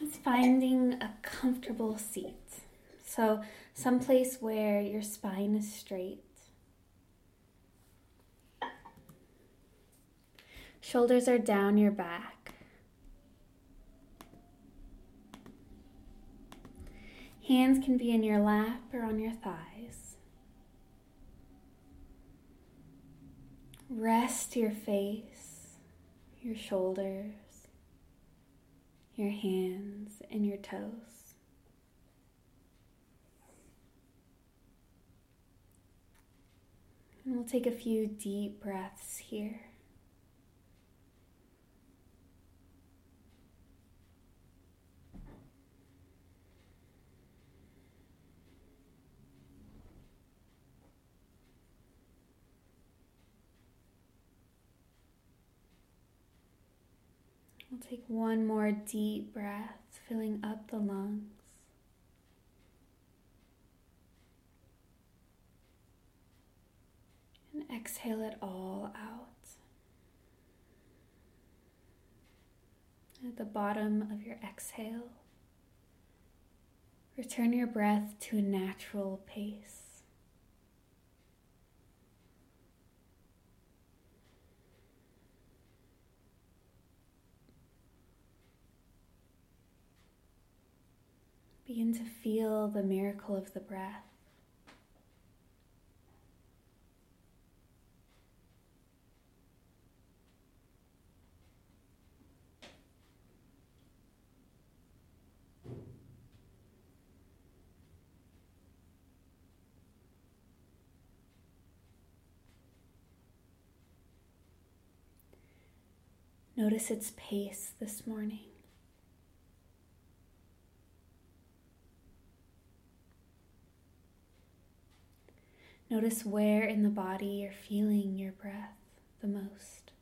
It's finding a comfortable seat. So, someplace where your spine is straight. Shoulders are down your back. Hands can be in your lap or on your thighs. Rest your face, your shoulders, your hands, and your toes. And we'll take a few deep breaths here. We'll take one more deep breath, filling up the lungs. And exhale it all out. At the bottom of your exhale, return your breath to a natural pace. Begin to feel the miracle of the breath. Notice its pace this morning. Notice where in the body you're feeling your breath the most.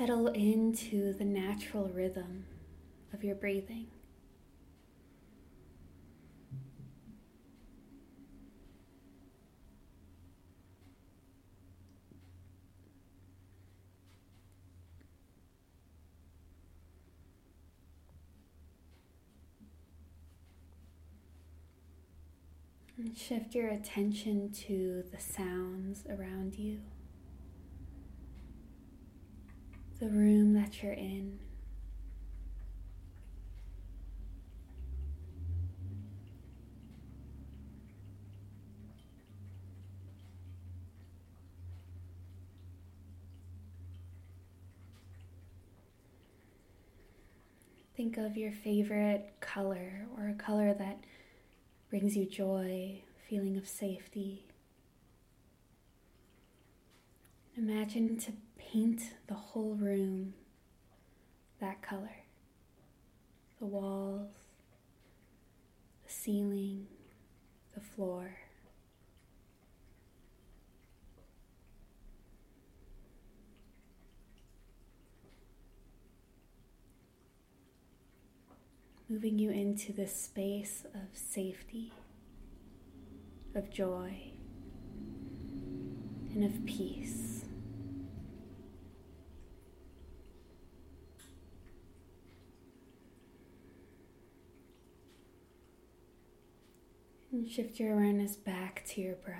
Settle into the natural rhythm of your breathing. And shift your attention to the sounds around you. The room that you're in. Think of your favorite color or a color that brings you joy, feeling of safety. Imagine to paint the whole room that color the walls, the ceiling, the floor. Moving you into this space of safety, of joy, and of peace. And shift your awareness back to your breath.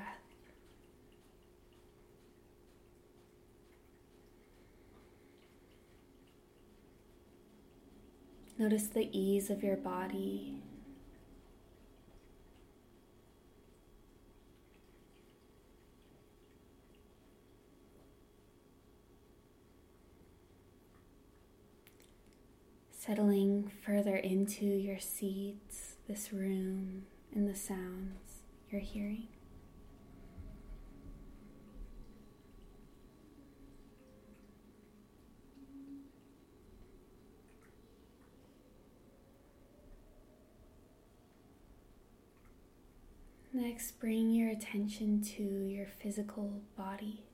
Notice the ease of your body. Settling further into your seats, this room in the sounds you're hearing. Next, bring your attention to your physical body.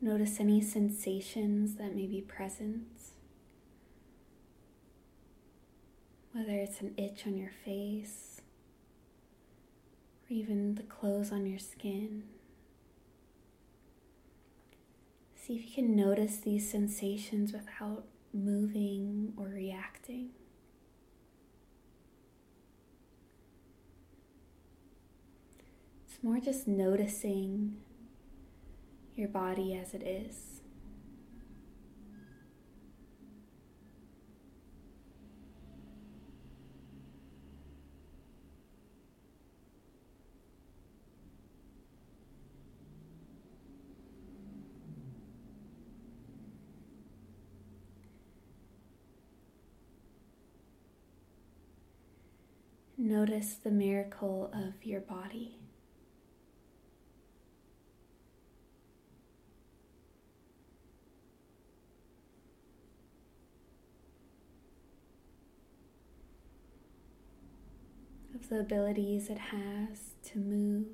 Notice any sensations that may be present. Whether it's an itch on your face or even the clothes on your skin. See if you can notice these sensations without moving or reacting. It's more just noticing your body as it is. Notice the miracle of your body. of the abilities it has to move.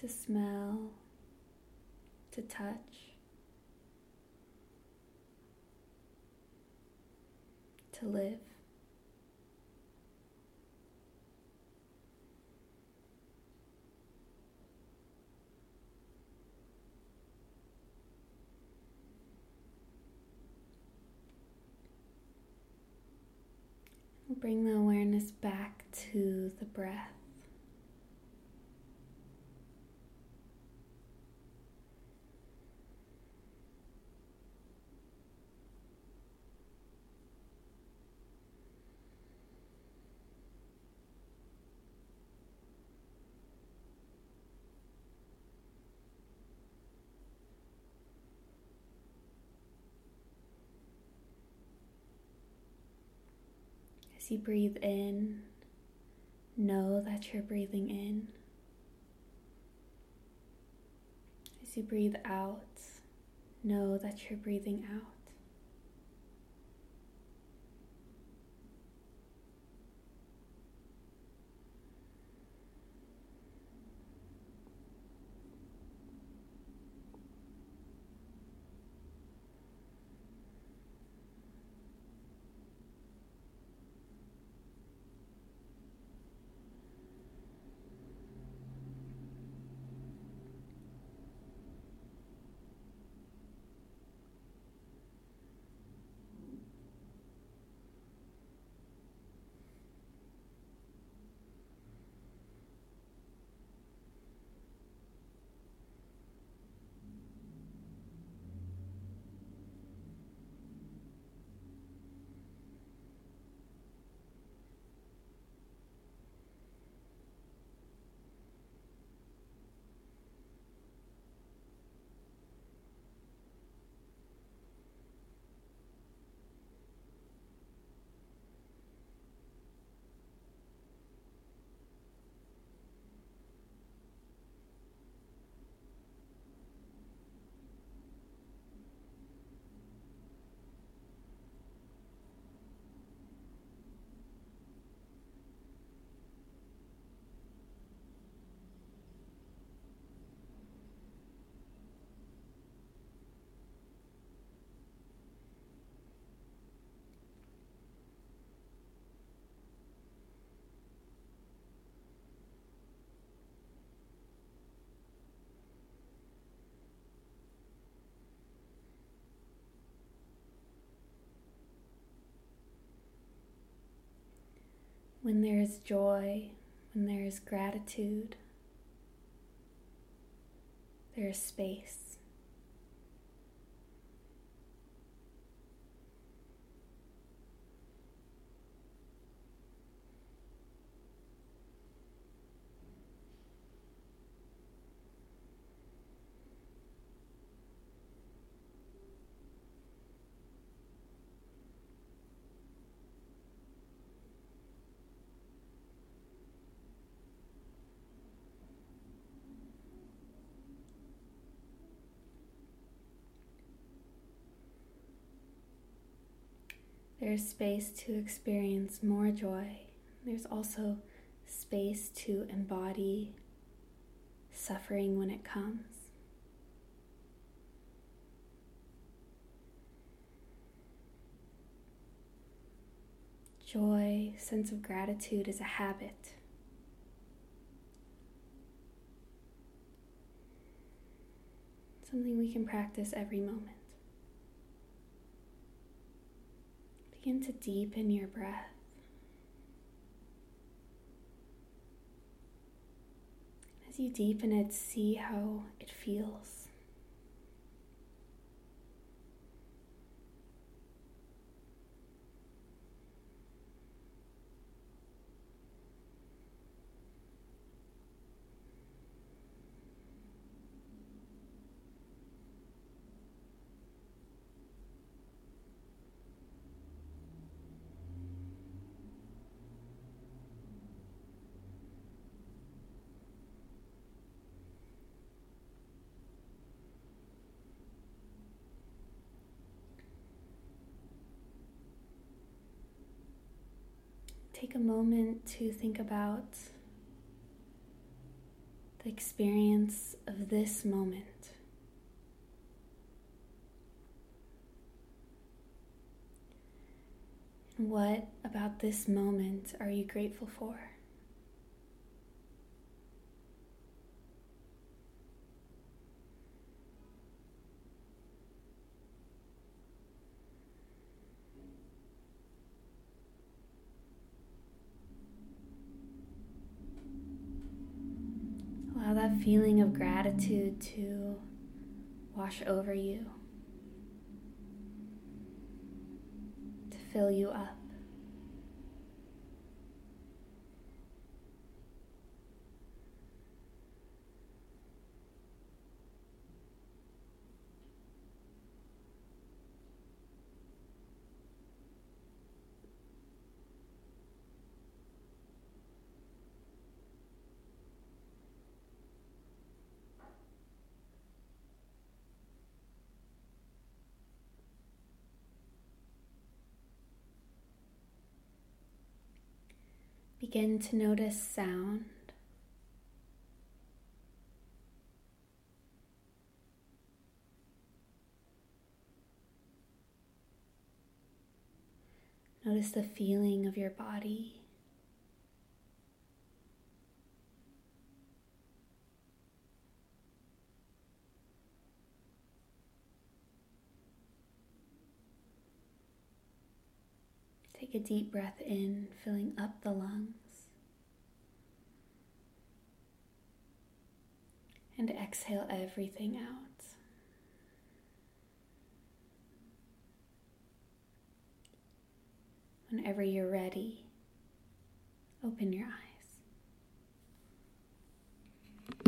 To smell, to touch, to live. Bring the awareness back to the breath. As you breathe in, know that you're breathing in. As you breathe out, know that you're breathing out. When there is joy, when there is gratitude, there is space. There's space to experience more joy. There's also space to embody suffering when it comes. Joy, sense of gratitude is a habit. Something we can practice every moment. Begin to deepen your breath. As you deepen it, see how it feels. Take a moment to think about the experience of this moment. What about this moment are you grateful for? Allow that feeling of gratitude to wash over you, to fill you up. Begin to notice sound. Notice the feeling of your body. Take a deep breath in, filling up the lungs. And exhale everything out. Whenever you're ready, open your eyes.